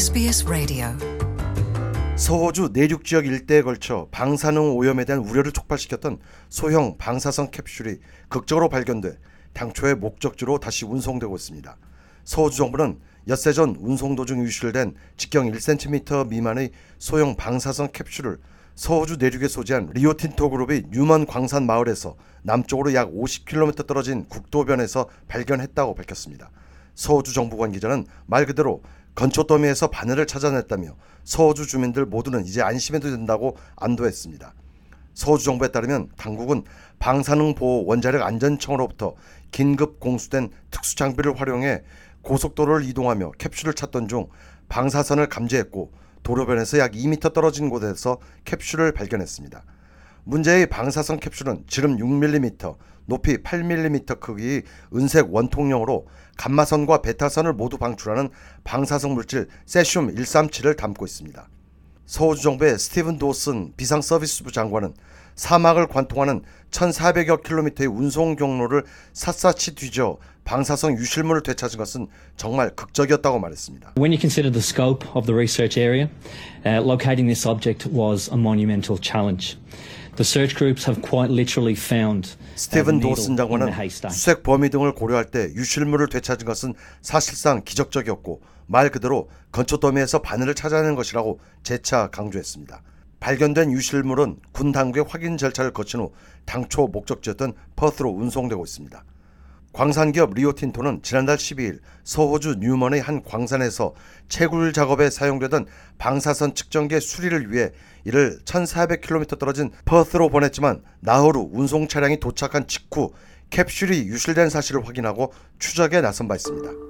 SBS Radio. 서호주 내륙 지역 일대에 걸쳐 방사능 오염에 대한 우려를 촉발시켰던 소형 방사성 캡슐이 극적으로 발견돼 당초의 목적지로 다시 운송되고 있습니다. 서호주 정부는 엿새 전 운송 도중 유실된 직경 1cm 미만의 소형 방사성 캡슐을 서호주 내륙에 소재한 리오틴토 그룹의 뉴먼 광산 마을에서 남쪽으로 약 50km 떨어진 국도변에서 발견했다고 밝혔습니다. 서호주 정부 관계자는 말 그대로 건초 더미에서 바늘을 찾아냈다며 서호주 주민들 모두는 이제 안심해도 된다고 안도했습니다. 서호주 정부에 따르면 당국은 방사능 보호 원자력 안전청으로부터 긴급 공수된 특수 장비를 활용해 고속도로를 이동하며 캡슐을 찾던 중 방사선을 감지했고 도로변에서 약 2m 떨어진 곳에서 캡슐을 발견했습니다. 문제의 방사선 캡슐은 지름 6mm, 높이 8mm 크기의 은색 원통형으로 감마선과 베타선을 모두 방출하는 방사성 물질 세슘 137을 담고 있습니다. 서호주 정부의 스티븐 도슨 비상서비스부 장관은 사막을 관통하는 1,400여 킬로미터의 운송 경로를 샅샅이 뒤져 방사성 유실물을 되찾은 것은 정말 극적이었다고 말했습니다. When you consider the scope of the research area, uh, locating this object was a monumental challenge. The search groups have quite literally found uh, the 스티븐 도슨 장관은. 수색 범위 등을 고려할 때 유실물을 되찾은 것은 사실상 기적적이었고 말 그대로 건초 더미에서 바늘을 찾아낸 것이라고 재차 강조했습니다. 발견된 유실물은 군 당국의 확인 절차를 거친 후 당초 목적지였던 퍼스로 운송되고 있습니다. 광산기업 리오틴토는 지난달 12일 서호주 뉴먼의 한 광산에서 채굴 작업에 사용되던 방사선 측정기의 수리를 위해 이를 1,400km 떨어진 퍼스로 보냈지만 나흘 후 운송 차량이 도착한 직후 캡슐이 유실된 사실을 확인하고 추적에 나선 바 있습니다.